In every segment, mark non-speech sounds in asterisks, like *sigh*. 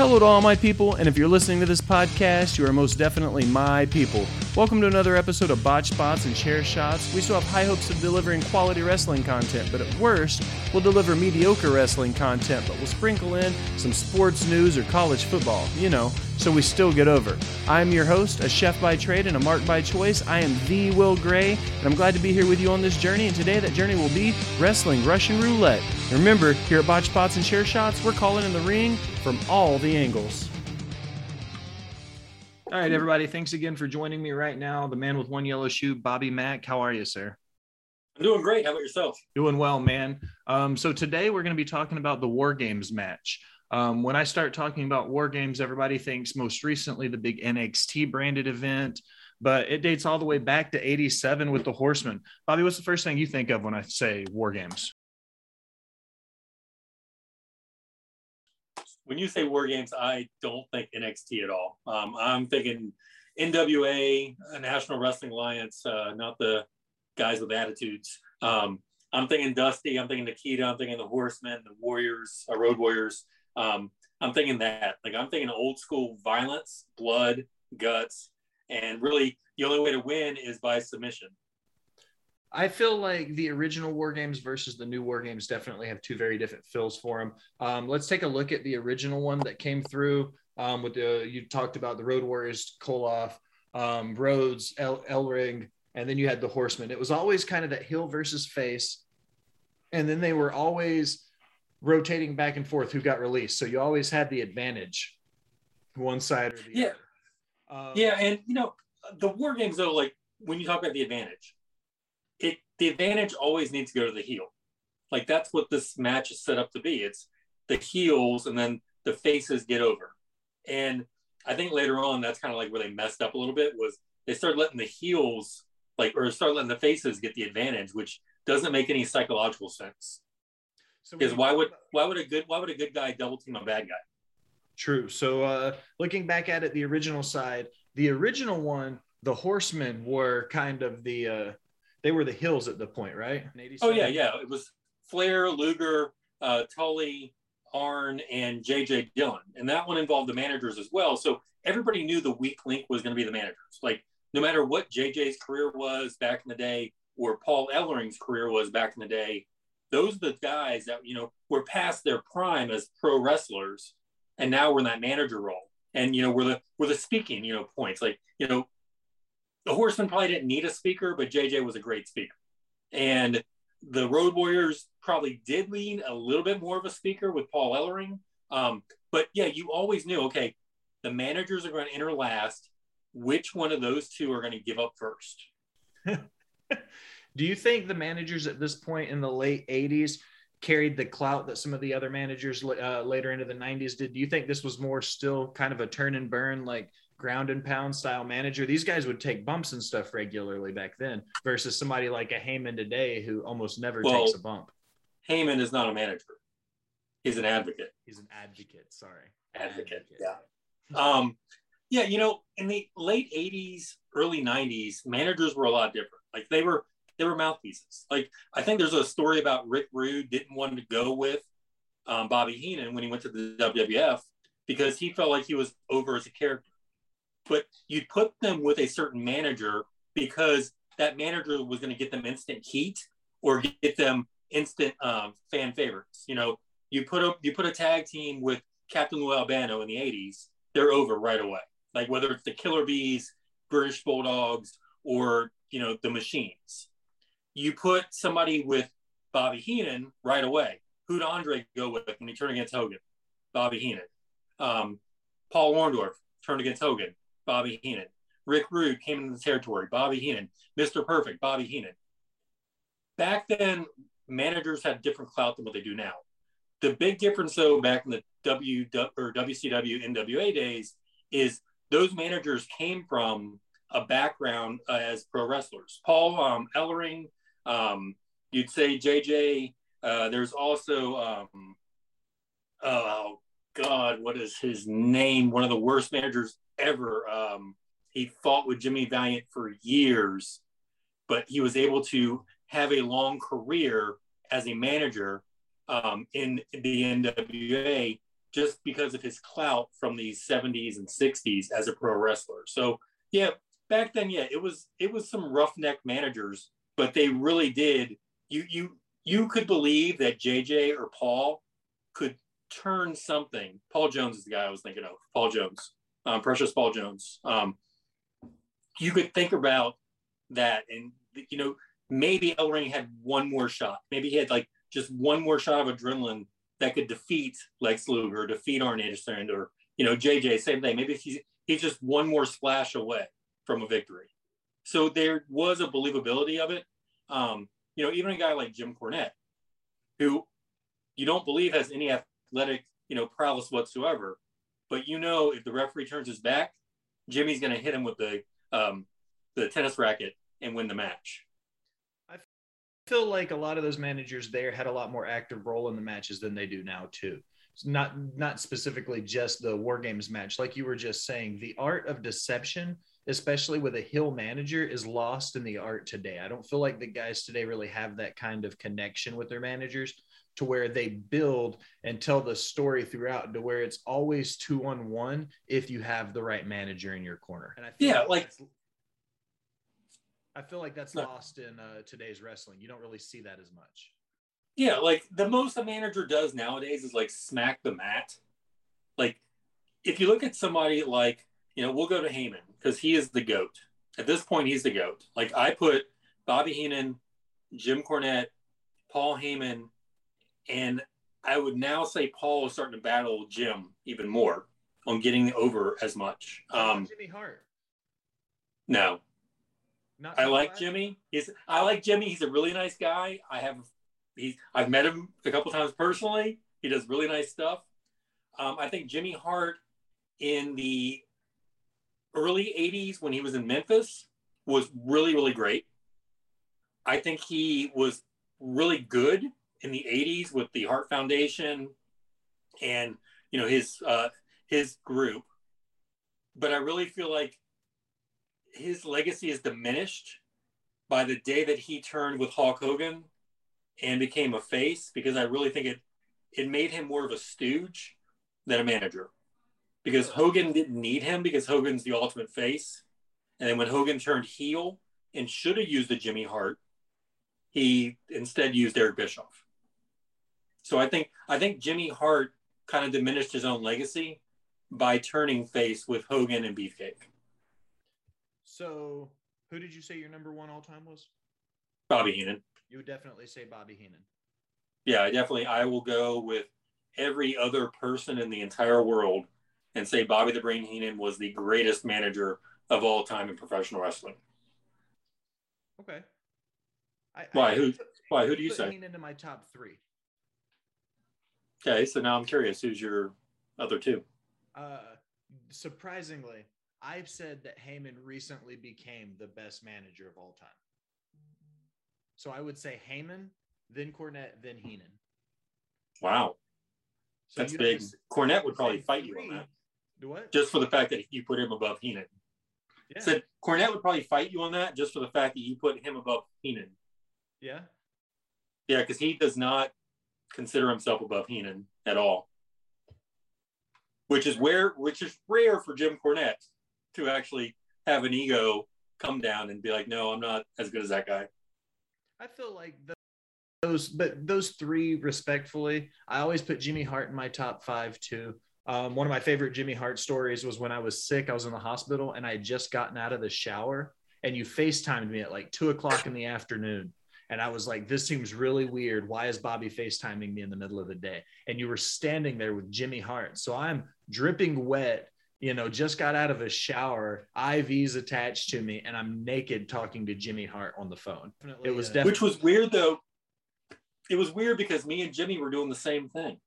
Hello to all my people, and if you're listening to this podcast, you are most definitely my people. Welcome to another episode of Botch Spots and Chair Shots. We still have high hopes of delivering quality wrestling content, but at worst, we'll deliver mediocre wrestling content, but we'll sprinkle in some sports news or college football, you know, so we still get over. I'm your host, a chef by trade and a mark by choice. I am the Will Gray, and I'm glad to be here with you on this journey. And today, that journey will be wrestling Russian roulette. And remember, here at Botch Spots and Chair Shots, we're calling in the ring from all the angles. All right, everybody. Thanks again for joining me right now. The man with one yellow shoe, Bobby Mack. How are you, sir? I'm doing great. How about yourself? Doing well, man. Um, so today we're going to be talking about the War Games match. Um, when I start talking about War Games, everybody thinks most recently the big NXT branded event, but it dates all the way back to 87 with the Horsemen. Bobby, what's the first thing you think of when I say War Games? When you say war games, I don't think NXT at all. Um, I'm thinking NWA, National Wrestling Alliance, uh, not the guys with attitudes. Um, I'm thinking Dusty. I'm thinking Nikita. I'm thinking the Horsemen, the Warriors, uh, Road Warriors. Um, I'm thinking that. Like I'm thinking old school violence, blood, guts, and really the only way to win is by submission. I feel like the original War Games versus the new War Games definitely have two very different feels for them. Um, let's take a look at the original one that came through um, with the you talked about the Road Warriors, Koloff, um, Rhodes, El, Ellering, and then you had the Horsemen. It was always kind of that heel versus face, and then they were always rotating back and forth who got released. So you always had the advantage, one side or the yeah. other. Um, yeah, and you know the War Games though, like when you talk about the advantage it the advantage always needs to go to the heel. Like that's what this match is set up to be. It's the heels and then the faces get over. And I think later on that's kind of like where they messed up a little bit was they started letting the heels like or start letting the faces get the advantage, which doesn't make any psychological sense. So because why would why would a good why would a good guy double team a bad guy? True. So uh looking back at it, the original side, the original one, the horsemen were kind of the uh they were the heels at the point, right? Oh yeah, yeah. It was Flair, Luger, uh, Tully, Arn, and JJ Dillon, and that one involved the managers as well. So everybody knew the weak link was going to be the managers. Like no matter what JJ's career was back in the day, or Paul Ellering's career was back in the day, those are the guys that you know were past their prime as pro wrestlers, and now we're in that manager role. And you know we're the we're the speaking you know points like you know the Horsemen probably didn't need a speaker, but JJ was a great speaker. And the Road Warriors probably did lean a little bit more of a speaker with Paul Ellering. Um, but yeah, you always knew, okay, the managers are going to enter last. Which one of those two are going to give up first? *laughs* Do you think the managers at this point in the late 80s carried the clout that some of the other managers uh, later into the 90s did? Do you think this was more still kind of a turn and burn, like ground and pound style manager. These guys would take bumps and stuff regularly back then versus somebody like a Heyman today who almost never well, takes a bump. Heyman is not a manager. He's an advocate. He's an advocate. Sorry. Advocate. advocate. Yeah. Um, yeah, you know, in the late 80s, early 90s, managers were a lot different. Like they were they were mouthpieces. Like I think there's a story about Rick Rude didn't want to go with um, Bobby Heenan when he went to the WWF because he felt like he was over as a character but you'd put them with a certain manager because that manager was going to get them instant heat or get them instant um, fan favorites. You know, you put a you put a tag team with Captain Lou Albano in the '80s, they're over right away. Like whether it's the Killer Bees, British Bulldogs, or you know the Machines. You put somebody with Bobby Heenan right away. Who'd Andre go with when he turned against Hogan? Bobby Heenan. Um, Paul Orndorff turned against Hogan. Bobby Heenan. Rick Rude came into the territory, Bobby Heenan. Mr. Perfect, Bobby Heenan. Back then, managers had different clout than what they do now. The big difference, though, back in the W or WCW NWA days, is those managers came from a background uh, as pro wrestlers. Paul um, Ellering, um, you'd say JJ. Uh, there's also, um, oh God, what is his name? One of the worst managers ever. Um, he fought with Jimmy Valiant for years, but he was able to have a long career as a manager um, in the NWA just because of his clout from the 70s and 60s as a pro wrestler. So yeah, back then, yeah, it was it was some roughneck managers, but they really did. You you you could believe that JJ or Paul could turn something. Paul Jones is the guy I was thinking of. Paul Jones, um, Precious Paul Jones. Um, you could think about that, and you know maybe Ellering had one more shot. Maybe he had like just one more shot of adrenaline that could defeat Lex Luger, defeat Arn Anderson, or you know JJ. Same thing. Maybe he's he's just one more splash away from a victory. So there was a believability of it. Um, you know, even a guy like Jim Cornette, who you don't believe has any athletic, you know, prowess whatsoever, but you know if the referee turns his back, Jimmy's going to hit him with the um, the tennis racket and win the match I feel like a lot of those managers there had a lot more active role in the matches than they do now too. It's not not specifically just the war games match, like you were just saying. The art of deception, especially with a heel manager, is lost in the art today. I don't feel like the guys today really have that kind of connection with their managers to where they build and tell the story throughout to where it's always two on one if you have the right manager in your corner. And I yeah, like, like I feel like that's lost in uh, today's wrestling. You don't really see that as much. Yeah, like the most a manager does nowadays is like smack the mat. Like if you look at somebody like, you know, we'll go to Heyman because he is the GOAT. At this point, he's the GOAT. Like I put Bobby Heenan, Jim Cornette, Paul Heyman, and I would now say Paul is starting to battle Jim even more on getting over as much. Um, Jimmy Hart. No, not I like Jimmy. He's I like Jimmy. He's a really nice guy. I have he's I've met him a couple times personally. He does really nice stuff. Um, I think Jimmy Hart in the early 80s when he was in Memphis was really, really great. I think he was really good in the 80s with the Hart Foundation and you know his uh, his group. But I really feel like his legacy is diminished by the day that he turned with Hulk Hogan and became a face because I really think it it made him more of a stooge than a manager. Because Hogan didn't need him because Hogan's the ultimate face. And then when Hogan turned heel and should have used the Jimmy Hart, he instead used Eric Bischoff. So I think I think Jimmy Hart kind of diminished his own legacy by turning face with Hogan and Beefcake. So, who did you say your number one all time was? Bobby Heenan. You would definitely say Bobby Heenan. Yeah, I definitely. I will go with every other person in the entire world and say Bobby the Brain Heenan was the greatest manager of all time in professional wrestling. Okay. I, why? I who? Why? Who do you say? Heenan into my top three. Okay, so now I'm curious. Who's your other two? Uh, surprisingly, I've said that Heyman recently became the best manager of all time. So I would say Heyman, then Cornette, then Heenan. Wow. So That's big. Cornette would probably fight three. you on that. Do what? Just for the fact that you put him above Heenan. Yeah. Said Cornette would probably fight you on that just for the fact that you put him above Heenan. Yeah. Yeah, because he does not consider himself above Heenan at all. Which is where which is rare for Jim Cornette to actually have an ego come down and be like, no, I'm not as good as that guy. I feel like those, but those three, respectfully, I always put Jimmy Hart in my top five too. Um, one of my favorite Jimmy Hart stories was when I was sick. I was in the hospital and I had just gotten out of the shower, and you FaceTimed me at like two o'clock in the afternoon. And I was like, this seems really weird. Why is Bobby FaceTiming me in the middle of the day? And you were standing there with Jimmy Hart. So I'm dripping wet you know, just got out of a shower, IVs attached to me, and I'm naked talking to Jimmy Hart on the phone. Definitely, it was definitely- which was weird though. It was weird because me and Jimmy were doing the same thing.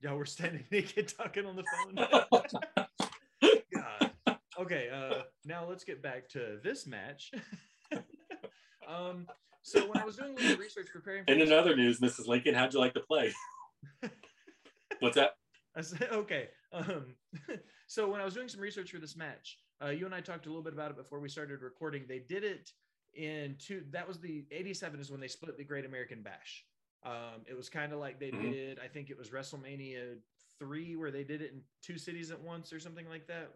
Yeah, we're standing *laughs* naked talking on the phone. *laughs* God. Okay, uh, now let's get back to this match. *laughs* um, so when I was doing a little research preparing for and In another news, Mrs. Lincoln, how'd you like to play? *laughs* What's that? I said, okay. Um, *laughs* so when I was doing some research for this match, uh, you and I talked a little bit about it before we started recording. They did it in two. That was the '87 is when they split the Great American Bash. Um, it was kind of like they mm-hmm. did. I think it was WrestleMania three where they did it in two cities at once or something like that?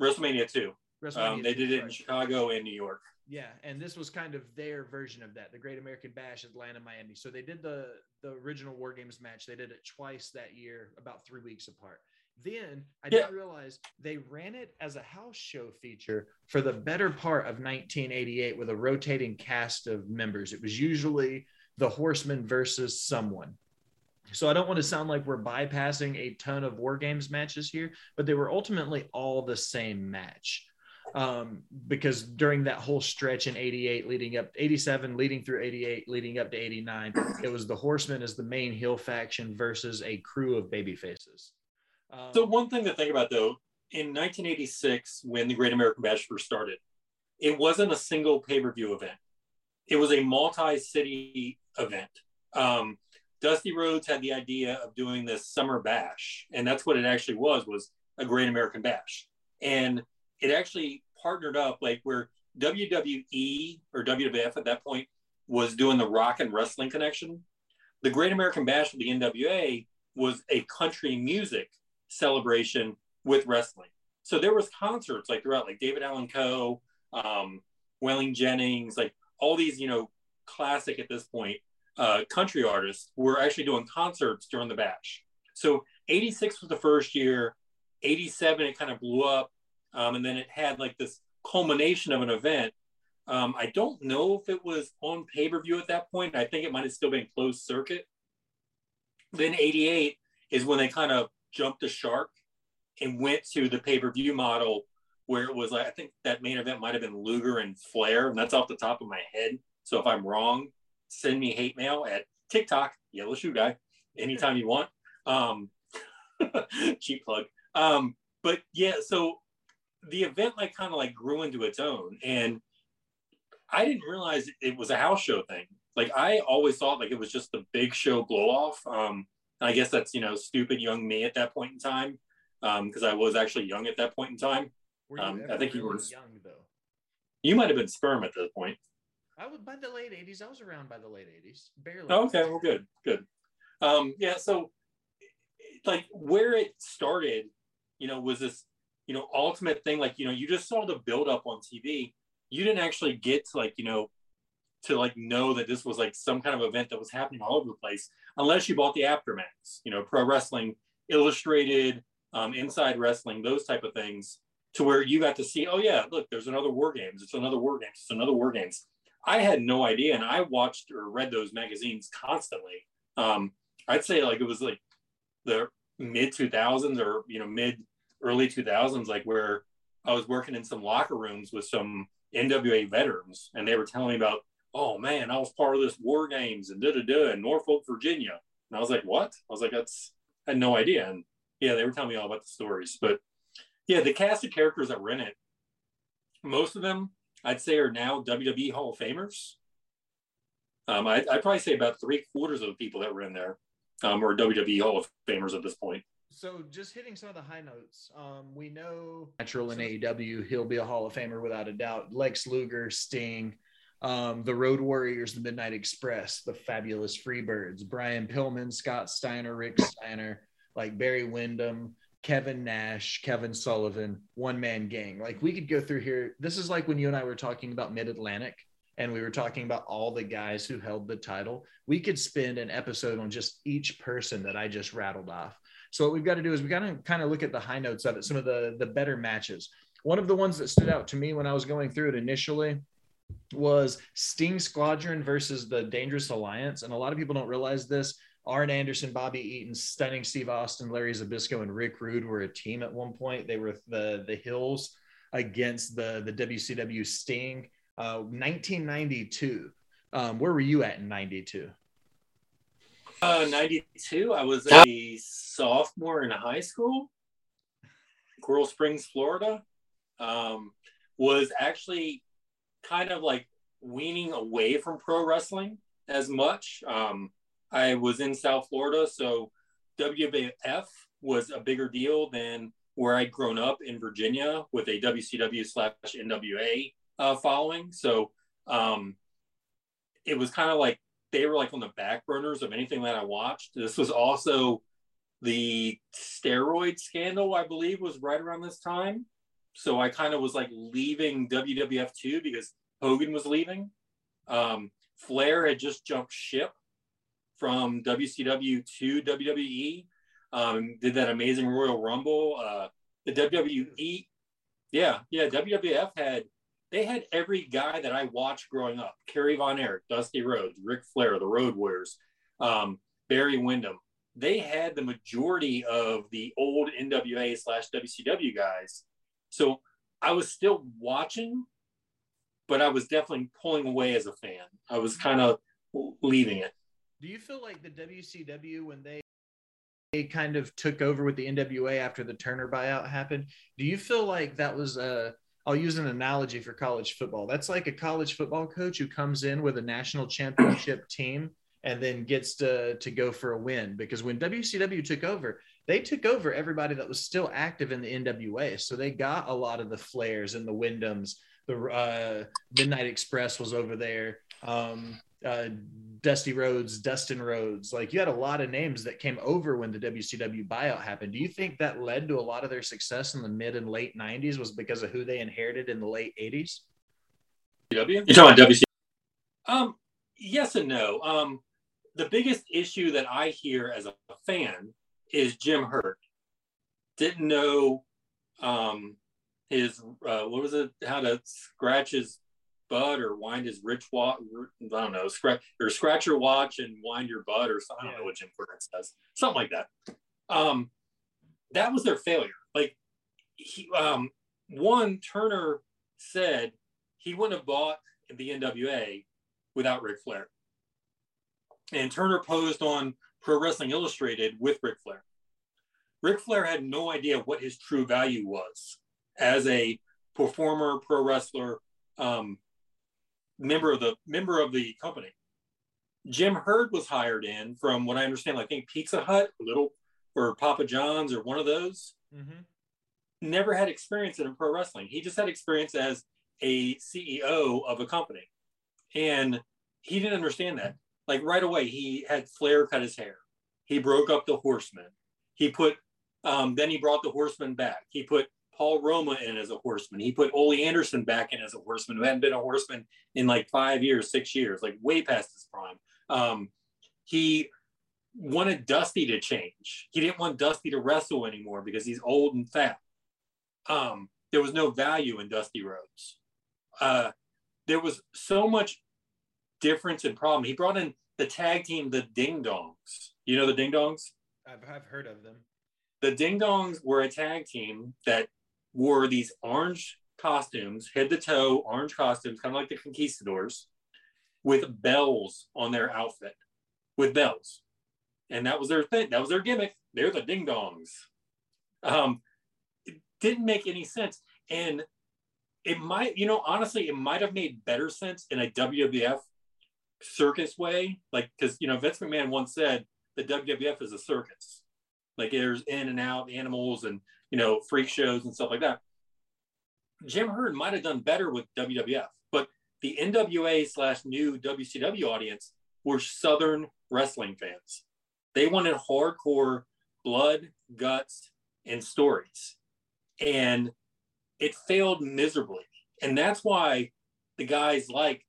WrestleMania two. Um, they did it in Chicago and New York. Yeah, and this was kind of their version of that, the Great American Bash, Atlanta, Miami. So they did the the original War Games match. They did it twice that year, about three weeks apart. Then I yeah. didn't realize they ran it as a house show feature for the better part of 1988 with a rotating cast of members. It was usually the Horsemen versus someone. So I don't want to sound like we're bypassing a ton of War Games matches here, but they were ultimately all the same match um, because during that whole stretch in 88 leading up 87 leading through 88 leading up to 89 it was the horsemen as the main heel faction versus a crew of baby faces. Um, so one thing to think about though in 1986 when the great american bash first started it wasn't a single pay-per-view event. It was a multi-city event. Um, dusty rhodes had the idea of doing this summer bash and that's what it actually was was a great american bash. And it actually partnered up like where WWE or WWF at that point was doing the rock and wrestling connection. The Great American Bash of the NWA was a country music celebration with wrestling. So there was concerts like throughout, like David Allan Coe, um, Waylon Jennings, like all these, you know, classic at this point uh, country artists were actually doing concerts during the bash. So 86 was the first year. 87, it kind of blew up. Um, and then it had like this culmination of an event. Um, I don't know if it was on pay per view at that point. I think it might have still been closed circuit. Then 88 is when they kind of jumped the shark and went to the pay per view model where it was like, I think that main event might have been Luger and Flair. And that's off the top of my head. So if I'm wrong, send me hate mail at TikTok, Yellow Shoe Guy, anytime you want. Um, *laughs* cheap plug. Um, but yeah, so the event like kind of like grew into its own and i didn't realize it was a house show thing. Like i always thought like it was just the big show blow off um i guess that's you know stupid young me at that point in time um because i was actually young at that point in time. Um i think you were young though? You might have been sperm at this point. I was by the late 80s i was around by the late 80s barely. Oh, okay well good good. Um yeah so like where it started you know was this you know, ultimate thing. Like, you know, you just saw the build up on TV. You didn't actually get to like, you know, to like know that this was like some kind of event that was happening all over the place, unless you bought the aftermaths, you know, pro wrestling illustrated, um, inside wrestling, those type of things, to where you got to see, oh yeah, look, there's another war games, it's another war games, it's another war games. I had no idea, and I watched or read those magazines constantly. Um, I'd say like it was like the mid 2000s or you know mid early 2000s, like where I was working in some locker rooms with some NWA veterans, and they were telling me about, oh man, I was part of this war games and da da da in Norfolk, Virginia. And I was like, what? I was like, that's I had no idea. And yeah, they were telling me all about the stories. But yeah, the cast of characters that were in it, most of them I'd say are now WWE Hall of Famers. Um, I, would probably say about three quarters of the people that were in there um, are WWE Hall of Famers at this point so just hitting some of the high notes. Um, we know natural in AEW, he'll be a Hall of Famer without a doubt. Lex Luger, Sting, um, the Road Warriors, the Midnight Express, the Fabulous Freebirds, Brian Pillman, Scott Steiner, Rick Steiner, like Barry Windham, Kevin Nash, Kevin Sullivan, One Man Gang. Like we could go through here. This is like when you and I were talking about Mid Atlantic and we were talking about all the guys who held the title. We could spend an episode on just each person that I just rattled off. So what we've got to do is we got to kind of look at the high notes of it, some of the the better matches. One of the ones that stood out to me when I was going through it initially was Sting Squadron versus the Dangerous Alliance, and a lot of people don't realize this. Arn Anderson, Bobby Eaton, Stunning Steve Austin, Larry Zbyszko, and Rick Rude were a team at one point. They were the the Heels against the the WCW Sting. Uh, 1992. Um, where were you at in 92? Uh, 92. I was a sophomore in high school, Coral Springs, Florida. Um, was actually kind of like weaning away from pro wrestling as much. Um, I was in South Florida, so WWF was a bigger deal than where I'd grown up in Virginia with a WCW slash NWA uh, following. So um, it was kind of like they were like on the back burners of anything that I watched. This was also the steroid scandal, I believe, was right around this time. So I kind of was like leaving WWF too because Hogan was leaving. Um, Flair had just jumped ship from WCW to WWE. Um, did that amazing Royal Rumble. Uh, the WWE, yeah, yeah, WWF had they had every guy that I watched growing up: Kerry Von Erich, Dusty Rhodes, Ric Flair, the Road Warriors, um, Barry Windham. They had the majority of the old NWA slash WCW guys. So I was still watching, but I was definitely pulling away as a fan. I was kind of leaving it. Do you feel like the WCW when they they kind of took over with the NWA after the Turner buyout happened? Do you feel like that was a I'll use an analogy for college football. That's like a college football coach who comes in with a national championship *clears throat* team and then gets to to go for a win because when WCW took over, they took over everybody that was still active in the NWA. So they got a lot of the Flairs and the Windhams. The uh, Midnight Express was over there. Um, uh, Dusty Rhodes, Dustin Rhodes. Like you had a lot of names that came over when the WCW buyout happened. Do you think that led to a lot of their success in the mid and late 90s was because of who they inherited in the late 80s? You're talking about WCW? Um, yes and no. Um, the biggest issue that I hear as a fan is Jim Herd. Didn't know um, his uh, what was it? How to scratch his butt or wind his rich watch. I don't know, scratch or scratch your watch and wind your butt or something. I don't know what Jim Herd says. Something like that. Um, that was their failure. Like he, um, one Turner said he wouldn't have bought the NWA without Ric Flair. And Turner posed on Pro Wrestling Illustrated with Ric Flair. Ric Flair had no idea what his true value was as a performer, pro wrestler, um, member of the member of the company. Jim Herd was hired in from what I understand, I think Pizza Hut, little or Papa John's or one of those. Mm-hmm. Never had experience in pro wrestling. He just had experience as a CEO of a company, and he didn't understand that. Like right away, he had Flair cut his hair. He broke up the Horsemen. He put um, then he brought the Horsemen back. He put Paul Roma in as a horseman. He put Ole Anderson back in as a horseman who hadn't been a horseman in like five years, six years, like way past his prime. Um, he wanted Dusty to change. He didn't want Dusty to wrestle anymore because he's old and fat. Um, there was no value in Dusty Rhodes. Uh, there was so much difference and problem. He brought in the tag team, the Ding Dongs. You know the Ding Dongs? I've, I've heard of them. The Ding Dongs were a tag team that wore these orange costumes, head to toe, orange costumes, kind of like the conquistadors, with bells on their outfit, with bells. And that was their thing. That was their gimmick. They're the ding dongs. Um, it didn't make any sense. And it might, you know, honestly, it might have made better sense in a WWF circus way. Like, because, you know, Vince McMahon once said the WWF is a circus. Like, there's in and out animals and you know, freak shows and stuff like that. Jim Herd might have done better with WWF, but the NWA slash new WCW audience were Southern wrestling fans. They wanted hardcore blood, guts, and stories. And it failed miserably. And that's why the guys like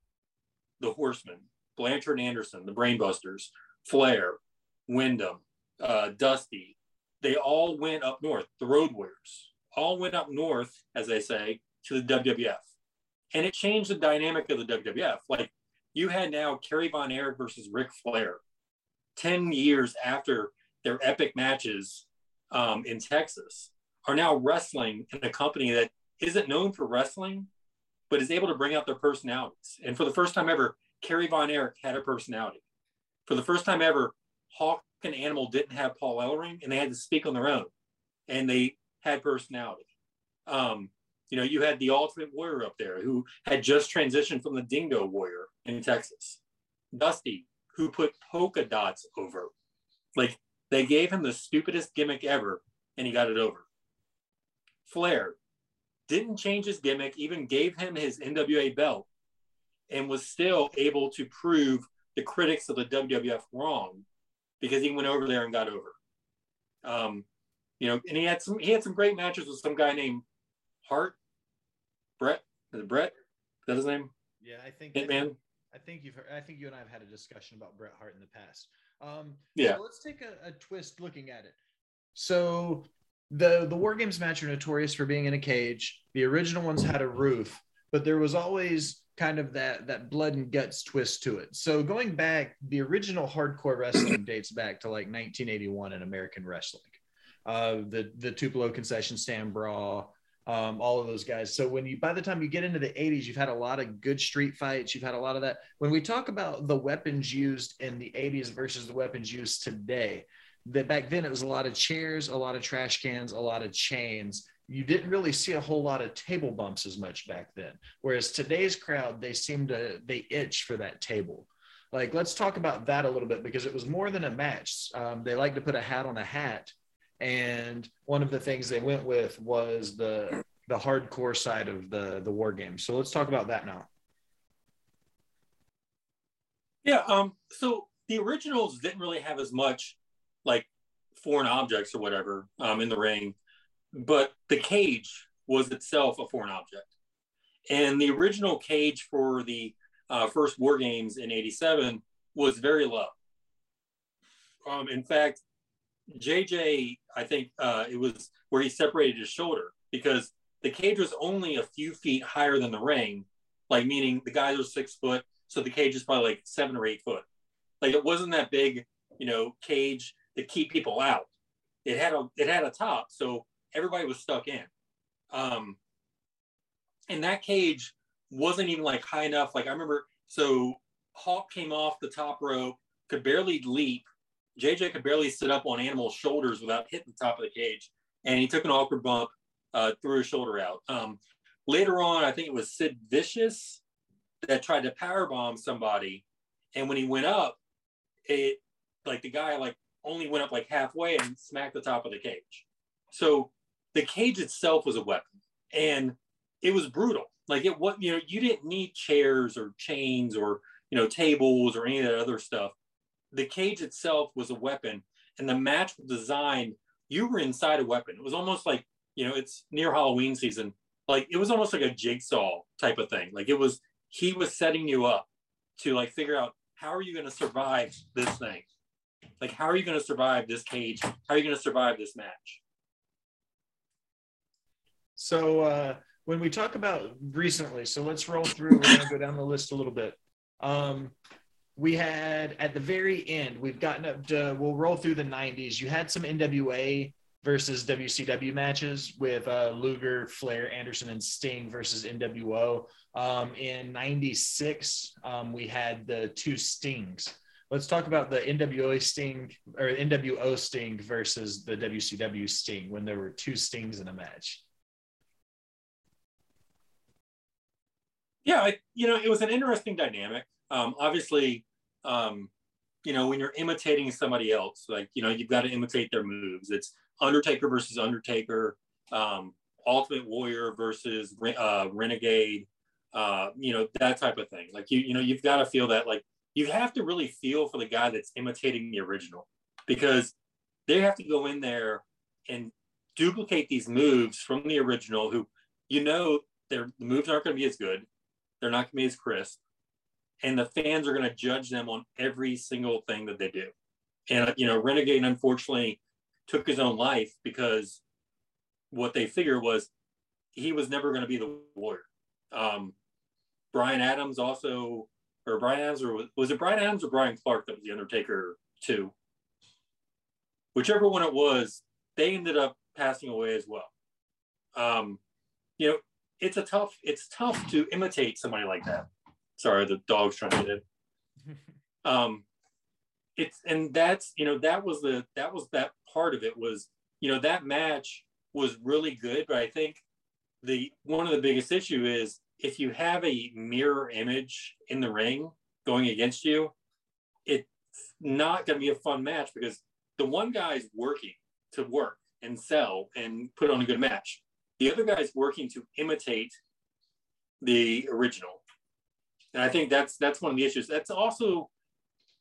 the Horsemen, Blanchard and Anderson, the Brainbusters, Flair, Windham, uh, Dusty, they all went up north. The Road Warriors all went up north, as they say, to the WWF. And it changed the dynamic of the WWF. Like you had now Kerry Von Erich versus Ric Flair 10 years after their epic matches um, in Texas are now wrestling in a company that isn't known for wrestling, but is able to bring out their personalities. And for the first time ever, Kerry Von Erich had a personality. For the first time ever, Hawk and Animal didn't have Paul Ellering and they had to speak on their own and they had personality. Um, you know, you had the Ultimate Warrior up there who had just transitioned from the Dingo Warrior in Texas. Dusty, who put polka dots over. Like they gave him the stupidest gimmick ever and he got it over. Flair didn't change his gimmick, even gave him his NWA belt and was still able to prove the critics of the WWF wrong because he went over there and got over. Um, you know, and he had some he had some great matches with some guy named Hart, Bret. Is it Bret? Is that his name? Yeah, I think Hitman. I think you've heard, I think you and I have had a discussion about Bret Hart in the past. Um, yeah. So let's take a, a twist looking at it. So the the War Games match are notorious for being in a cage. The original ones had a roof, but there was always kind of that that blood and guts twist to it. So going back, the original hardcore wrestling *clears throat* dates back to like 1981 in American wrestling. Uh, the the Tupelo concession stand brawl, um, all of those guys. So when you by the time you get into the 80s, you've had a lot of good street fights. You've had a lot of that. When we talk about the weapons used in the 80s versus the weapons used today, that back then it was a lot of chairs, a lot of trash cans, a lot of chains. You didn't really see a whole lot of table bumps as much back then. Whereas today's crowd, they seem to they itch for that table. Like let's talk about that a little bit because it was more than a match. Um, they like to put a hat on a hat and one of the things they went with was the the hardcore side of the the war game. So let's talk about that now. Yeah. Um. So the originals didn't really have as much like foreign objects or whatever um, in the ring, but the cage was itself a foreign object, and the original cage for the uh, first war games in '87 was very low. Um, in fact, JJ, I think uh, it was where he separated his shoulder because the cage was only a few feet higher than the ring, like meaning the guys are six foot, so the cage is probably like seven or eight foot. Like it wasn't that big, you know, cage to keep people out. It had a it had a top, so everybody was stuck in. Um, and that cage wasn't even like high enough. Like I remember, so Hawk came off the top rope, could barely leap, JJ could barely sit up on Animal's shoulders without hitting the top of the cage, and he took an awkward bump, uh, threw his shoulder out. Um, later on, I think it was Sid Vicious that tried to power bomb somebody, and when he went up, it like the guy like only went up like halfway and smacked the top of the cage. So the cage itself was a weapon, and it was brutal. Like it what you know you didn't need chairs or chains or you know tables or any of that other stuff. The cage itself was a weapon and the match was designed you were inside a weapon. It was almost like you know it's near halloween season. Like it was almost like a jigsaw type of thing. Like it was he was setting you up to like figure out how are you going to survive this thing? Like how are you going to survive this cage? How are you going to survive this match so uh when we talk about recently so let's roll through we're going to go down the list a little bit um we had at the very end, we've gotten up to, we'll roll through the 90s. You had some NWA versus WCW matches with uh, Luger, Flair, Anderson, and Sting versus NWO. Um, in 96, um, we had the two Stings. Let's talk about the NWO Sting or NWO Sting versus the WCW Sting when there were two Stings in a match. Yeah, you know, it was an interesting dynamic um, obviously, um, you know, when you're imitating somebody else, like, you know, you've got to imitate their moves. It's Undertaker versus Undertaker, um, Ultimate Warrior versus uh, Renegade, uh, you know, that type of thing. Like, you, you know, you've got to feel that, like, you have to really feel for the guy that's imitating the original because they have to go in there and duplicate these moves from the original who, you know, their the moves aren't going to be as good. They're not going to be as crisp and the fans are going to judge them on every single thing that they do. And you know, Renegade unfortunately took his own life because what they figured was he was never going to be the warrior. Um, Brian Adams also, or Brian Adams, or was it Brian Adams or Brian Clark that was the Undertaker too? Whichever one it was, they ended up passing away as well. Um, you know, it's a tough, it's tough to imitate somebody like that. Sorry, the dog's trying to get in. *laughs* um, it's and that's you know that was the that was that part of it was you know that match was really good, but I think the one of the biggest issue is if you have a mirror image in the ring going against you, it's not going to be a fun match because the one guy's working to work and sell and put on a good match. The other guy's working to imitate the original. And I think that's that's one of the issues. That's also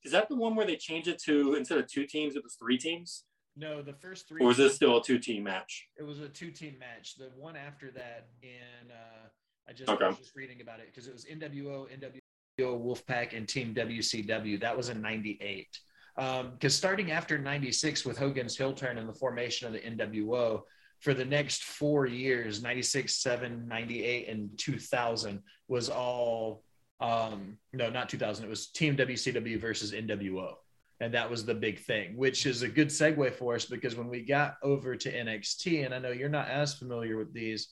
is that the one where they changed it to instead of two teams, it was three teams? No, the first three. Or was this still a two team match? It was a two team match. The one after that, in uh, I just Okay. was just reading about it because it was NWO, NWO, Wolfpack, and Team WCW. That was in '98. Because starting after '96 with Hogan's heel turn and the formation of the NWO, for the next four years 96 7 98 and 2000 was all um no not 2000 it was team wcw versus nwo and that was the big thing which is a good segue for us because when we got over to nxt and i know you're not as familiar with these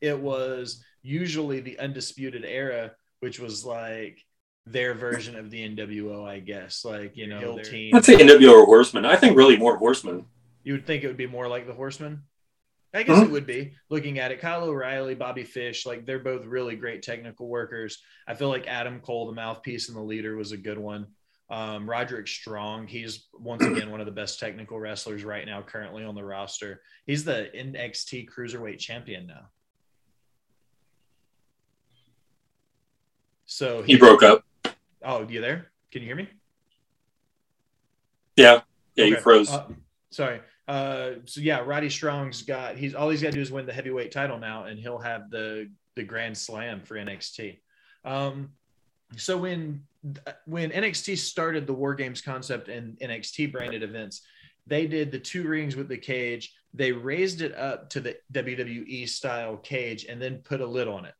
it was usually the undisputed era which was like their version of the nwo i guess like you know their team. I'd say NWO or Horseman. I think really more Horseman. You would think it would be more like the Horsemen. I guess it would be looking at it. Kyle O'Reilly, Bobby Fish, like they're both really great technical workers. I feel like Adam Cole, the mouthpiece and the leader, was a good one. Um, Roderick Strong, he's once again one of the best technical wrestlers right now, currently on the roster. He's the NXT Cruiserweight Champion now. So He broke up. Oh, you there? Can you hear me? Yeah. Yeah, you froze. Uh, sorry. Uh, so yeah, Roddy Strong's got he's all he's got to do is win the heavyweight title now, and he'll have the the Grand Slam for NXT. Um, so when when NXT started the War Games concept and NXT branded events, they did the two rings with the cage. They raised it up to the WWE style cage and then put a lid on it.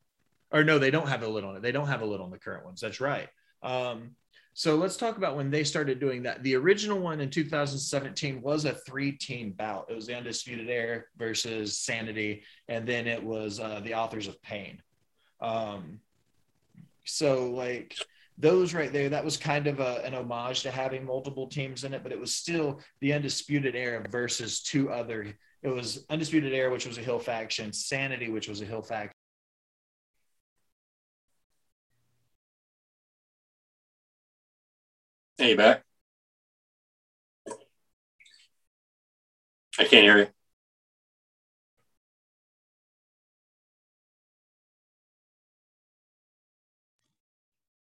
Or no, they don't have a lid on it. They don't have a lid on the current ones. That's right. Um, so let's talk about when they started doing that. The original one in 2017 was a three team bout. It was the Undisputed Era versus Sanity, and then it was uh, the Authors of Pain. Um, so, like, those right there, that was kind of a, an homage to having multiple teams in it, but it was still the Undisputed Era versus two other. It was Undisputed Era, which was a Heel faction, Sanity, which was a Heel faction. Hey, you back? I can't hear you.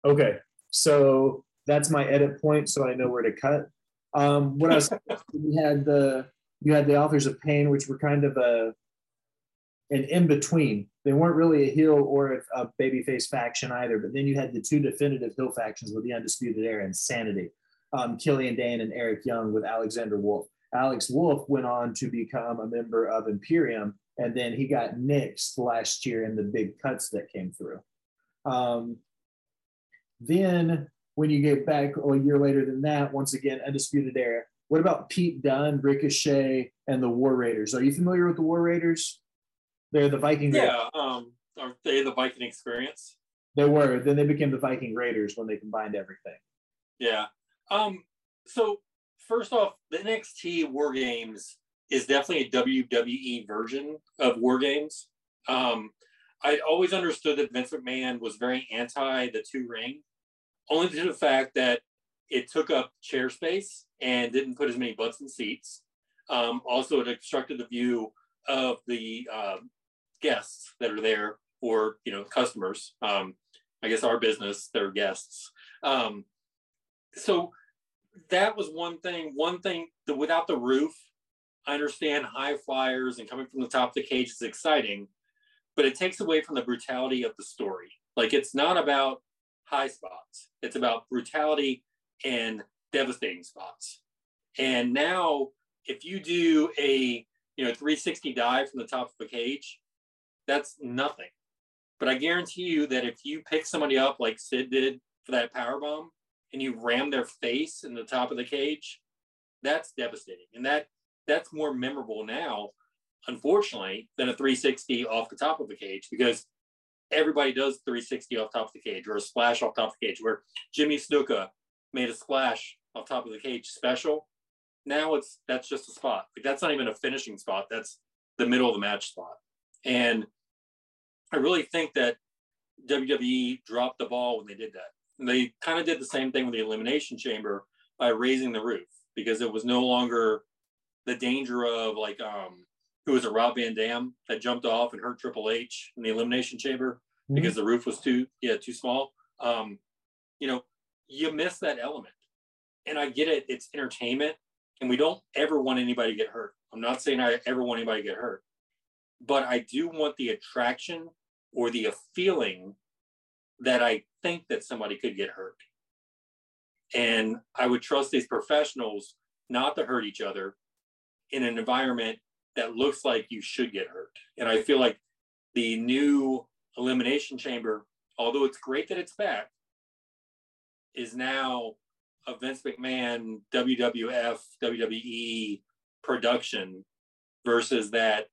Okay, so that's my edit point, so I know where to cut. Um, what I was you had the you had the authors of pain, which were kind of a an in between. They weren't really a heel or a, babyface faction either. But then you had the two definitive heel factions with the Undisputed Era and Sanity, um, Killian Dain and Eric Young with Alexander Wolf. Alex Wolf went on to become a member of Imperium, and then he got nixed last year in the big cuts that came through. Um, then when you get back a year later than that, once again, Undisputed Era. What about Pete Dunne, Ricochet, and the War Raiders? Are you familiar with the War Raiders? They're the Viking Raiders. Yeah. Um, are they the Viking experience? They were. Then they became the Viking Raiders when they combined everything. Yeah. Um, so first off, the NXT War Games is definitely a WWE version of War Games. Um, I always understood that Vince McMahon was very anti the two ring, only due to the fact that it took up chair space and didn't put as many butts in seats. Um, also, it obstructed the view of the um, guests that are there or you know customers. Um, I guess our business, their guests. Um, so that was one thing. One thing without the roof, I understand high flyers and coming from the top of the cage is exciting, but it takes away from the brutality of the story. Like it's not about high spots; it's about brutality and devastating spots. And now, if you do a you know 360 dive from the top of the cage, that's nothing. But I guarantee you that if you pick somebody up like Sid did for that power bomb and you ram their face in the top of the cage, that's devastating. And that that's more memorable now, unfortunately, than a 360 off the top of the cage because everybody does 360 off top of the cage or a splash off top of the cage where Jimmy Snuka made a splash off top of the cage special. Now it's that's just a spot. Like that's not even a finishing spot. That's the middle of the match spot. And I really think that WWE dropped the ball when they did that. And they kind of did the same thing with the Elimination Chamber by raising the roof because it was no longer the danger of like um who was it Rob Van Dam that jumped off and hurt Triple H in the Elimination Chamber Mm-hmm. because the roof was too yeah too small. Um, you know, you miss that element, and I get it. It's entertainment, and we don't ever want anybody to get hurt. I'm not saying I ever want anybody to get hurt, but I do want the attraction or the feeling that I think that somebody could get hurt. And I would trust these professionals not to hurt each other in an environment that looks like you should get hurt. And I feel like the new elimination chamber, although it's great that it's back, is now a Vince McMahon WWF WWE production versus that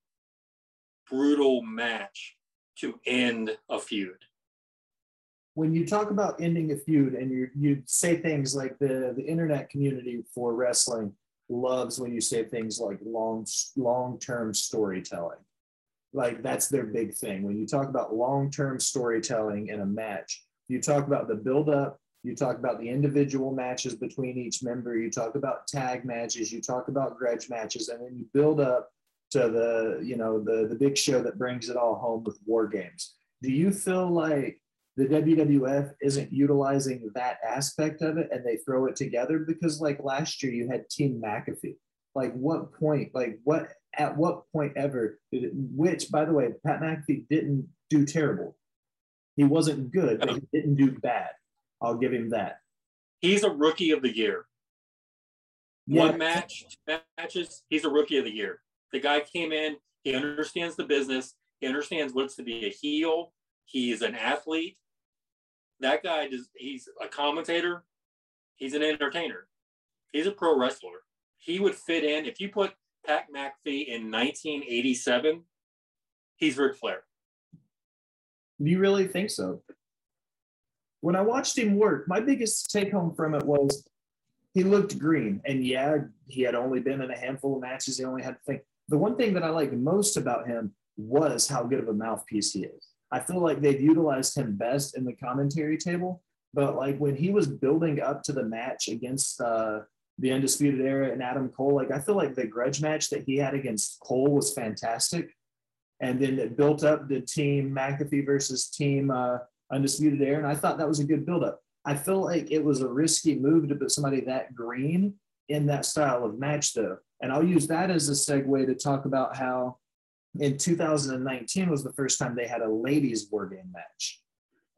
brutal match to end a feud. When you talk about ending a feud and you you say things like the the internet community for wrestling loves when you say things like long long term storytelling. Like that's their big thing. When you talk about long term storytelling in a match, you talk about the build up, you talk about the individual matches between each member, you talk about tag matches, you talk about grudge matches, and then you build up to the you know the the big show that brings it all home with war games. Do you feel like the WWF isn't utilizing that aspect of it and they throw it together because like last year you had Team McAfee. Like what point, like what at what point ever did it, which by the way, Pat McAfee didn't do terrible. He wasn't good, but he didn't do bad. I'll give him that. He's a rookie of the year. Yeah. One match, matches, he's a rookie of the year. The guy came in, he understands the business, he understands what's to be a heel. He's an athlete that guy just he's a commentator, he's an entertainer, he's a pro wrestler. He would fit in if you put Pat McAfee in 1987, he's Ric Flair. Do you really think so? When I watched him work, my biggest take home from it was he looked green. And yeah, he had only been in a handful of matches. He only had to think. The one thing that I liked most about him was how good of a mouthpiece he is. I feel like they've utilized him best in the commentary table. But like when he was building up to the match against uh, the Undisputed Era and Adam Cole, like I feel like the grudge match that he had against Cole was fantastic. And then it built up the team McAfee versus team uh, Undisputed Era. And I thought that was a good buildup. I feel like it was a risky move to put somebody that green in that style of match, though. And I'll use that as a segue to talk about how in 2019 was the first time they had a ladies war game match.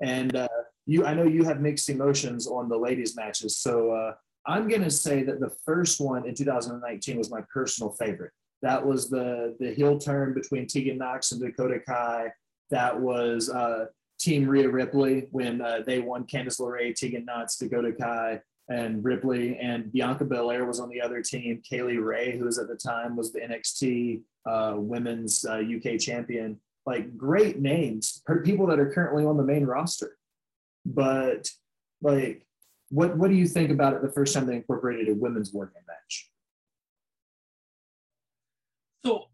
And uh, you i know you have mixed emotions on the ladies matches so uh, i'm going to say that the first one in 2019 was my personal favorite. That was the the heel turn between tegan nox and dakota kai. That was uh, team rhea ripley when uh, they won candice LeRae, tegan nox dakota kai and Ripley and Bianca Belair was on the other team. Kay Lee Ray, who was at the time was the NXT uh, Women's uh, UK champion. Like great names, people that are currently on the main roster. But like, what what do you think about it? The first time they incorporated a women's working match. So,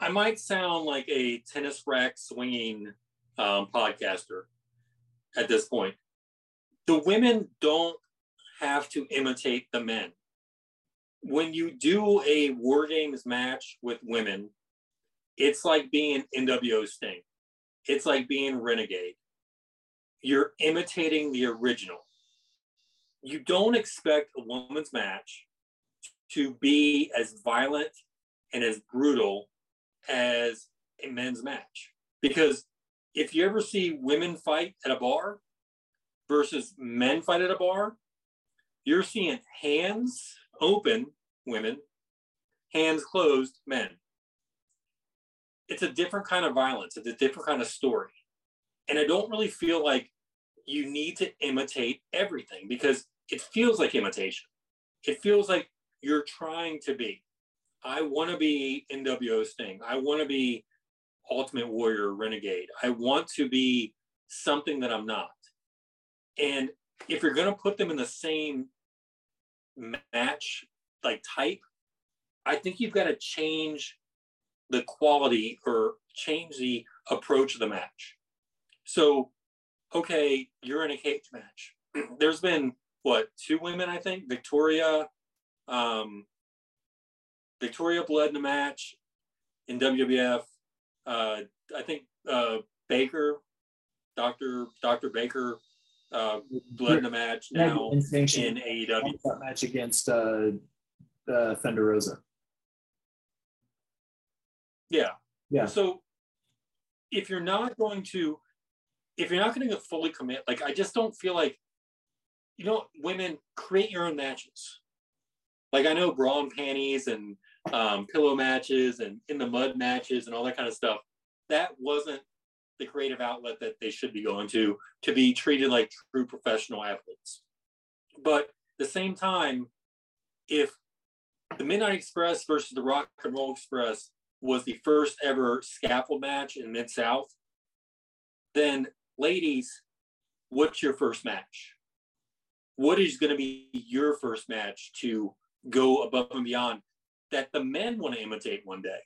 I might sound like a tennis rack swinging um, podcaster at this point. The women don't have to imitate the men. When you do a War Games match with women, it's like being NWO Sting. It's like being Renegade. You're imitating the original. You don't expect a woman's match to be as violent and as brutal as a men's match. Because if you ever see women fight at a bar versus men fight at a bar, you're seeing hands open women, hands closed men. It's a different kind of violence. It's a different kind of story. And I don't really feel like you need to imitate everything because it feels like imitation. It feels like you're trying to be. I want to be NWO Sting. I want to be Ultimate Warrior Renegade. I want to be something that I'm not. And if you're going to put them in the same match like type, I think you've got to change the quality or change the approach of the match. So, okay, you're in a cage match. *clears throat* There's been what two women, I think, Victoria, um, Victoria bled in a match in WWF. Uh, I think uh, Baker, Doctor Doctor Baker uh, in a match now in AEW. That match against uh, uh, Thunder Rosa. Yeah. Yeah. So if you're not going to, if you're not going to fully commit, like I just don't feel like, you know, women create your own matches. Like I know bra and panties and um, pillow matches and in the mud matches and all that kind of stuff. That wasn't the creative outlet that they should be going to to be treated like true professional athletes. But at the same time, if the Midnight Express versus the Rock and Roll Express was the first ever scaffold match in Mid South, then ladies, what's your first match? What is going to be your first match to go above and beyond that the men want to imitate one day?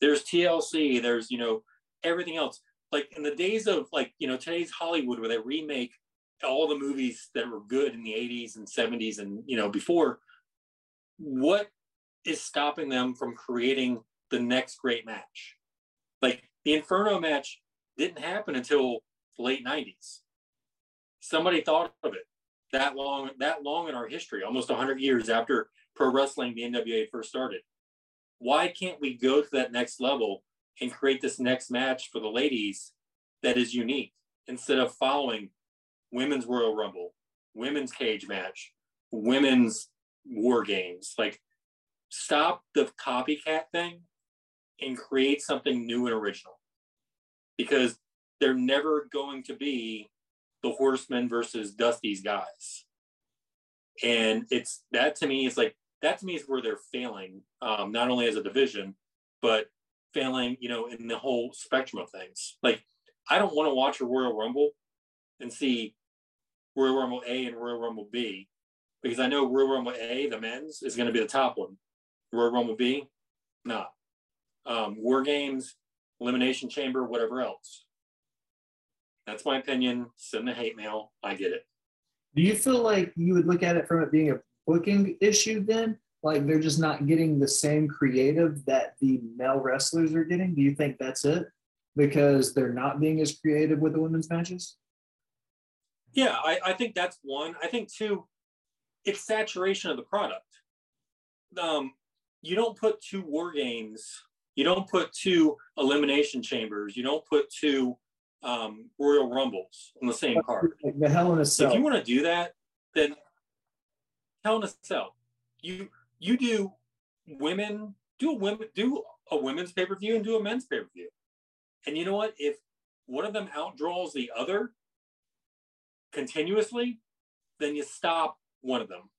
There's TLC, there's, you know, everything else. Like in the days of like, you know, today's Hollywood where they remake all the movies that were good in the 80s and 70s and, you know, before, what is stopping them from creating the next great match. Like the Inferno match didn't happen until late 90s. Somebody thought of it that long, that long in our history, almost 100 years after pro wrestling, the NWA first started. Why can't we go to that next level and create this next match for the ladies that is unique instead of following women's Royal Rumble, women's cage match, women's war games? Like, stop the copycat thing and create something new and original because they're never going to be the horsemen versus dusty's guys and it's that to me is like that to me is where they're failing um, not only as a division but failing you know in the whole spectrum of things like i don't want to watch a royal rumble and see royal rumble a and royal rumble b because i know royal rumble a the men's is going to be the top one royal rumble b not um, war games, elimination chamber, whatever else. That's my opinion. Send the hate mail. I get it. Do you feel like you would look at it from it being a booking issue then? Like they're just not getting the same creative that the male wrestlers are getting? Do you think that's it? Because they're not being as creative with the women's matches? Yeah, I, I think that's one. I think two, it's saturation of the product. Um, you don't put two war games you don't put two elimination chambers. You don't put two um, Royal Rumbles on the same card. Like the Hell in a Cell. If you want to do that, then Hell in a Cell. You you do women do a women do a women's pay per view and do a men's pay per view. And you know what? If one of them outdraws the other continuously, then you stop one of them.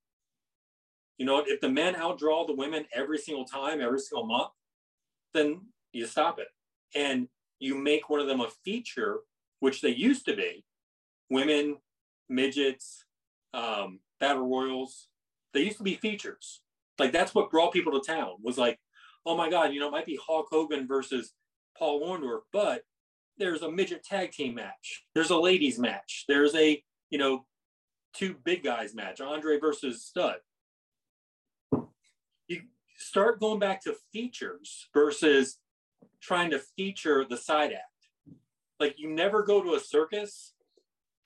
You know, if the men outdraw the women every single time, every single month, then you stop it. And you make one of them a feature, which they used to be women, midgets, um, battle royals. They used to be features. Like that's what brought people to town was like, oh my God, you know, it might be Hulk Hogan versus Paul Orndorff, but there's a midget tag team match. There's a ladies match. There's a, you know, two big guys match, Andre versus Studd You start going back to features versus trying to feature the side act. Like you never go to a circus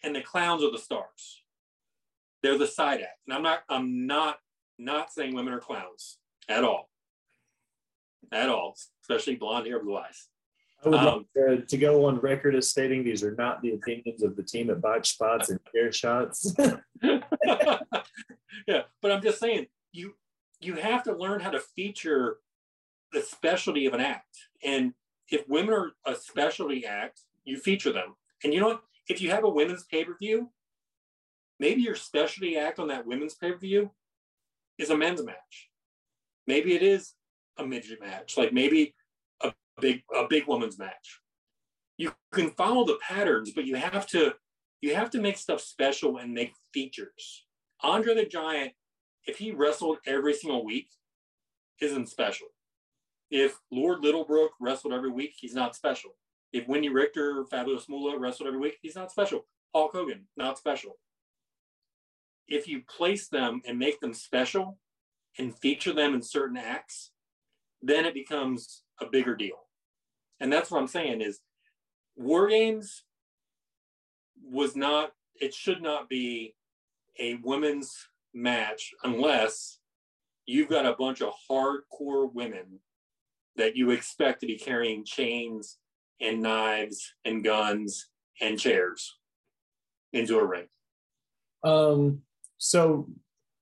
and the clowns are the stars. They're the side act. And I'm not I'm not not saying women are clowns at all. At all, especially blonde hair, blue eyes. I would um, like to, to, go on record as stating these are not the opinions of the team at Botch Spots and Chair Shots. *laughs* yeah, but I'm just saying you you have to learn how to feature the specialty of an act. And if women are a specialty act, you feature them. And you know what? If you have a women's pay per view, maybe your specialty act on that women's pay per view is a men's match. Maybe it is a midget match, like maybe a big a big woman's match. You can follow the patterns, but you have to you have to make stuff special and make features. Andre the Giant if he wrestled every single week, isn't special. If Lord Littlebrook wrestled every week, he's not special. If Wendi Richter, Fabulous Moolah wrestled every week, he's not special. Hulk Hogan, not special. If you place them and make them special and feature them in certain acts, then it becomes a bigger deal. And that's what I'm saying is War Games was not, it should not be a women's match unless you've got a bunch of hardcore women that you expect to be carrying chains and knives and guns and chairs into a ring. Um, so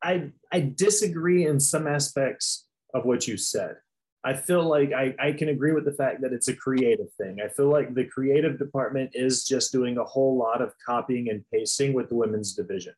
I I disagree in some aspects of what you said. I feel like I, I can agree with the fact that it's a creative thing. I feel like the creative department is just doing a whole lot of copying and pasting with the women's division.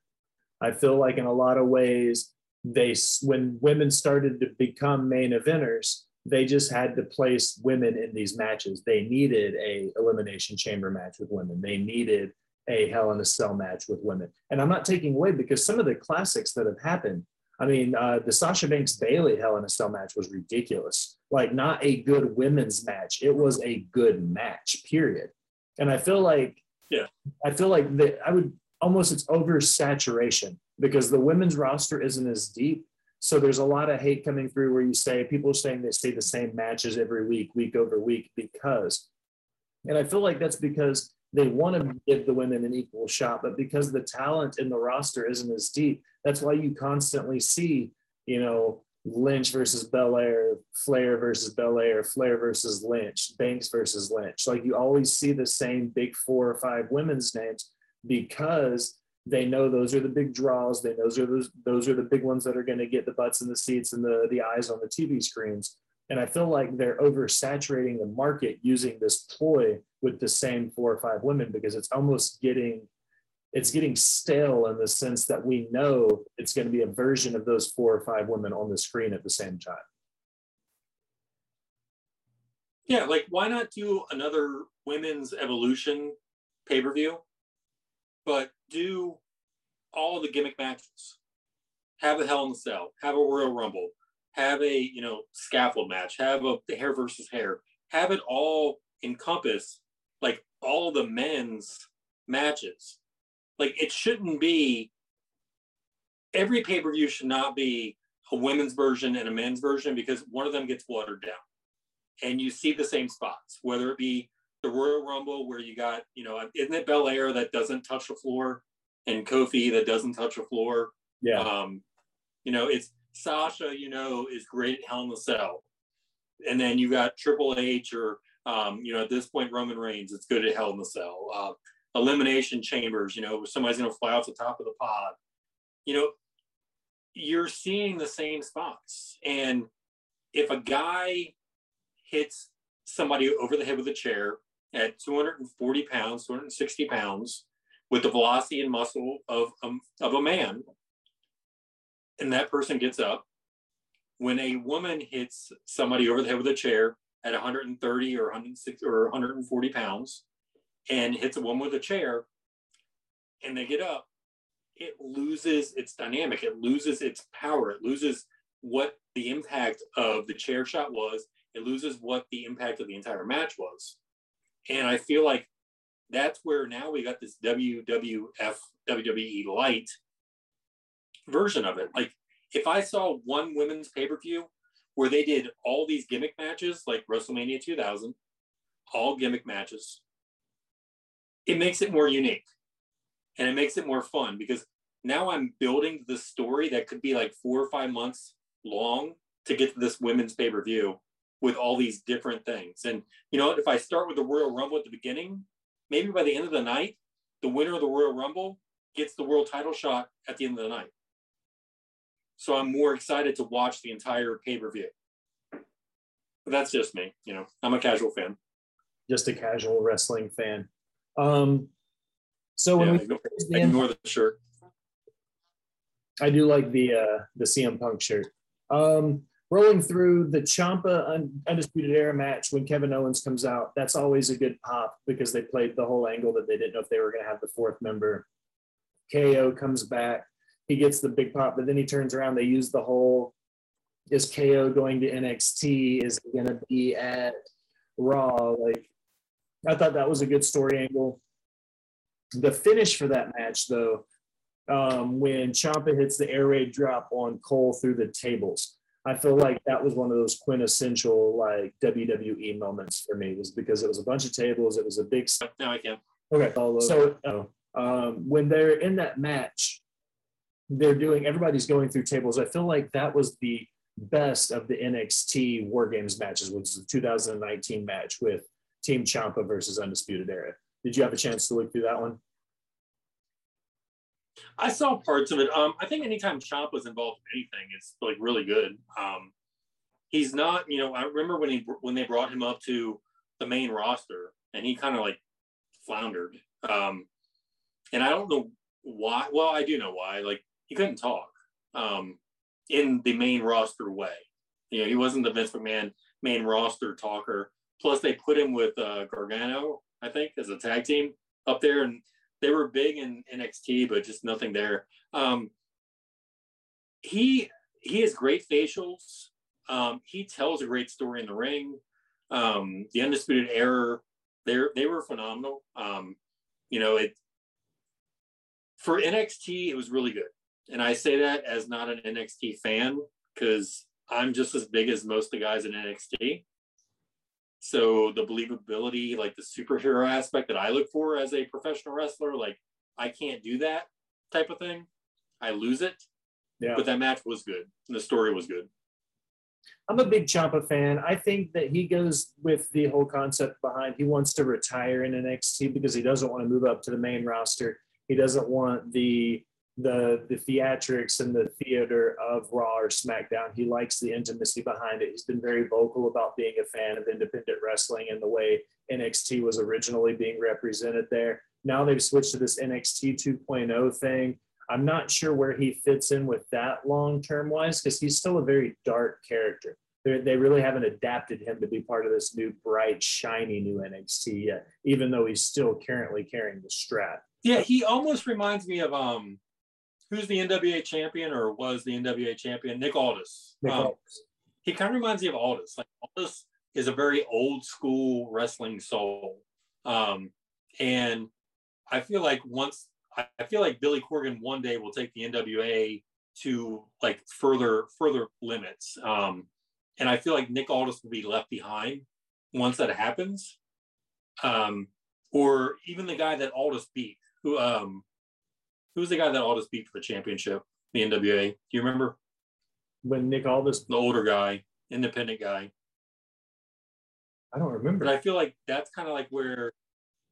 I feel like in a lot of ways, they when women started to become main eventers, they just had to place women in these matches. They needed a elimination chamber match with women. They needed a Hell in a Cell match with women. And I'm not taking away because some of the classics that have happened. I mean, uh, the Sasha Banks Bailey Hell in a Cell match was ridiculous. Like, not a good women's match. It was a good match. Period. And I feel like, yeah, I feel like that. I would almost it's oversaturation because the women's roster isn't as deep. So there's a lot of hate coming through where you say people are saying they see the same matches every week, week over week, because, and I feel like that's because they want to give the women an equal shot, but because the talent in the roster isn't as deep, that's why you constantly see, you know, Lynch versus Belair, Flair versus Belair, Flair versus Lynch, Banks versus Lynch. Like you always see the same big four or five women's names because they know those are the big draws. They know those are those, those are the big ones that are going to get the butts in the seats and the, the eyes on the TV screens. And I feel like they're oversaturating the market using this ploy with the same four or five women because it's almost getting it's getting stale in the sense that we know it's going to be a version of those four or five women on the screen at the same time. Yeah, like why not do another women's evolution pay per view, but do all the gimmick matches, have a Hell in the Cell, have a Royal Rumble, have a you know scaffold match, have a the hair versus hair, have it all encompass all the men's matches. Like it shouldn't be every pay per view should not be a women's version and a men's version because one of them gets watered down, and you see the same spots, whether it be the Royal Rumble where you got you know isn't it Belair that doesn't touch the floor and Kofi that doesn't touch the floor. Yeah. Um, you know, it's Sasha, you know, is great at Hell in the Cell. And then you got Triple H or, um, you know, at this point, Roman Reigns, it's good at Hell in the Cell. Uh, elimination chambers, you know, somebody's going to fly off the top of the pod. You know, you're seeing the same spots. And if a guy hits somebody over the head with a chair at 240 pounds, 260 pounds, with the velocity and muscle of, um, of a man, and that person gets up. When a woman hits somebody over the head with a chair at 130 or 160 or 140 pounds and hits a woman with a chair and they get up, it loses its dynamic, it loses its power, it loses what the impact of the chair shot was, it loses what the impact of the entire match was. And I feel like that's where now we got this WWF WWE light version of it. Like if I saw one women's pay per view where they did all these gimmick matches, like WrestleMania 2000, all gimmick matches, it makes it more unique and it makes it more fun because now I'm building the story that could be like four or five months long to get to this women's pay per view with all these different things. And you know, if I start with the Royal Rumble at the beginning, maybe by the end of the night, the winner of the Royal Rumble gets the world title shot at the end of the night. So I'm more excited to watch the entire pay per view. But that's just me. You know, I'm a casual fan. Just a casual wrestling fan. Um, so when yeah, we ignore, the ignore the shirt. I do like the uh, the CM Punk shirt. Um, rolling through the Ciampa Undisputed Era match when Kevin Owens comes out, that's always a good pop because they played the whole angle that they didn't know if they were going to have the fourth member. KO comes back, he gets the big pop, but then he turns around. They use the whole is KO going to NXT? Is he going to be at Raw? Like, I thought that was a good story angle. The finish for that match, though, um, when Ciampa hits the air raid drop on Cole through the tables, I feel like that was one of those quintessential like WWE moments for me, was because it was a bunch of tables, it was a big. Now I can't. Okay, so um, when they're in that match, they're doing everybody's going through tables. I feel like that was the best of the NXT War Games matches, which is the 2019 match with Team Ciampa versus Undisputed Era. Did you have a chance to look through that one? I saw parts of it. Um, I think anytime Ciampa was involved in anything, it's like really good. Um, he's not, you know, I remember when he when they brought him up to the main roster, and he kind of like floundered. Um, and I don't know why. Well, I do know why. Like he couldn't talk um, in the main roster way. You know, he wasn't the Vince McMahon main roster talker. Plus, they put him with uh, Gargano, I think, as a tag team up there, and they were big in NXT, but just nothing there. Um, he he has great facials. Um, he tells a great story in the ring. Um, the Undisputed Era, they they were phenomenal. Um, you know, it for NXT, it was really good. And I say that as not an NXT fan because I'm just as big as most of the guys in NXT. So the believability, like the superhero aspect that I look for as a professional wrestler, like I can't do that type of thing. I lose it. Yeah. But that match was good. And the story was good. I'm a big Ciampa fan. I think that he goes with the whole concept behind he wants to retire in NXT because he doesn't want to move up to the main roster. He doesn't want the the the theatrics and the theater of Raw or SmackDown. He likes the intimacy behind it. He's been very vocal about being a fan of independent wrestling and the way NXT was originally being represented there. Now they've switched to this NXT 2.0 thing. I'm not sure where he fits in with that long term wise because he's still a very dark character. They're, they really haven't adapted him to be part of this new bright, shiny new NXT yet, even though he's still currently carrying the strap. Yeah, he almost reminds me of um who's the NWA champion or was the NWA champion? Nick Aldis. Nick um, Aldis. He kind of reminds me of Aldis. Like Aldis is a very old school wrestling soul. Um, and I feel like once I feel like Billy Corgan one day will take the NWA to like further further limits. Um, and I feel like Nick Aldis will be left behind once that happens. Um, or even the guy that Aldis beat, who um, Who's the guy that Aldis beat for the championship? The NWA. Do you remember? When Nick Aldis, the older guy, independent guy. I don't remember. But I feel like that's kind of like where,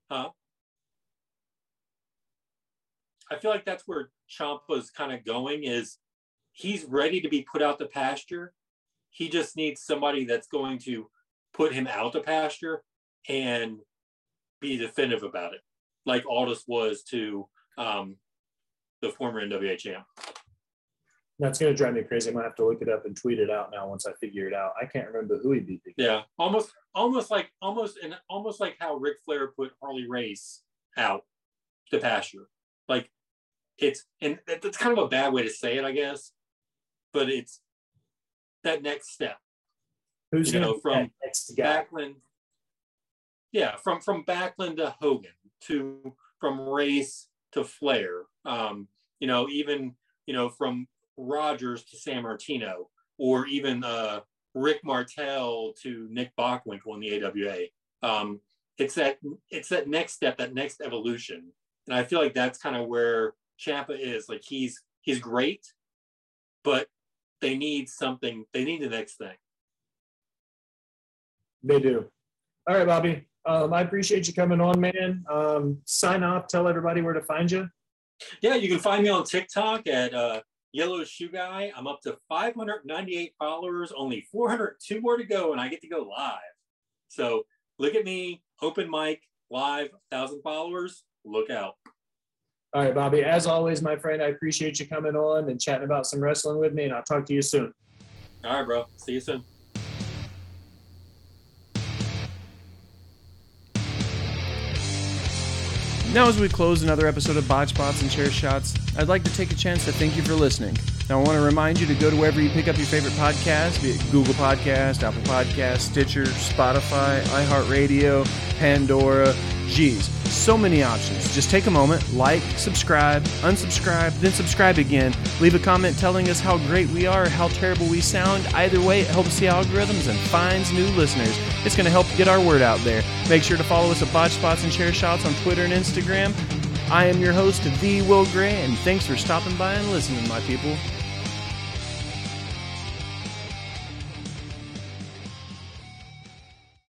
huh? I feel like that's where Ciampa's kind of going. Is he's ready to be put out the pasture. He just needs somebody that's going to put him out the pasture and be definitive about it, like Aldis was to um, the former NWA champ. That's going to drive me crazy. I'm going to have to look it up and tweet it out now once I figure it out. I can't remember who he beat. Yeah, almost, almost like, almost, and almost like how Ric Flair put Harley Race out to pasture. Like it's, and that's kind of a bad way to say it, I guess, but it's that next step. Who's you know from next guy? Backlund? Yeah, from from Backlund to Hogan to from Race to Flair. Um, you know, even you know from Rogers to Sammartino, or even uh, Rick Martel to Nick Bockwinkel in the AWA. Um, it's that it's that next step, that next evolution, and I feel like that's kind of where Ciampa is. Like he's he's great, but they need something. They need the next thing. They do. All right, Bobby. Um, I appreciate you coming on, man. Um, sign off. Tell everybody where to find you. Yeah, you can find me on TikTok at uh, Yellow Shoe Guy. I'm up to 598 followers, only 402 more to go, and I get to go live. So look at me, open mic, live, 1,000 followers. Look out. All right, Bobby. As always, my friend, I appreciate you coming on and chatting about some wrestling with me, and I'll talk to you soon. All right, bro. See you soon. Now, as we close another episode of Botch Spots and Chair Shots, I'd like to take a chance to thank you for listening. Now, I want to remind you to go to wherever you pick up your favorite podcast, be it Google Podcast, Apple Podcast, Stitcher, Spotify, iHeartRadio, Pandora. Geez, so many options. Just take a moment, like, subscribe, unsubscribe, then subscribe again. Leave a comment telling us how great we are, or how terrible we sound. Either way, it helps the algorithms and finds new listeners. It's going to help get our word out there. Make sure to follow us at Botch and Chair Shots on Twitter and Instagram. I am your host, The Will Gray, and thanks for stopping by and listening, my people.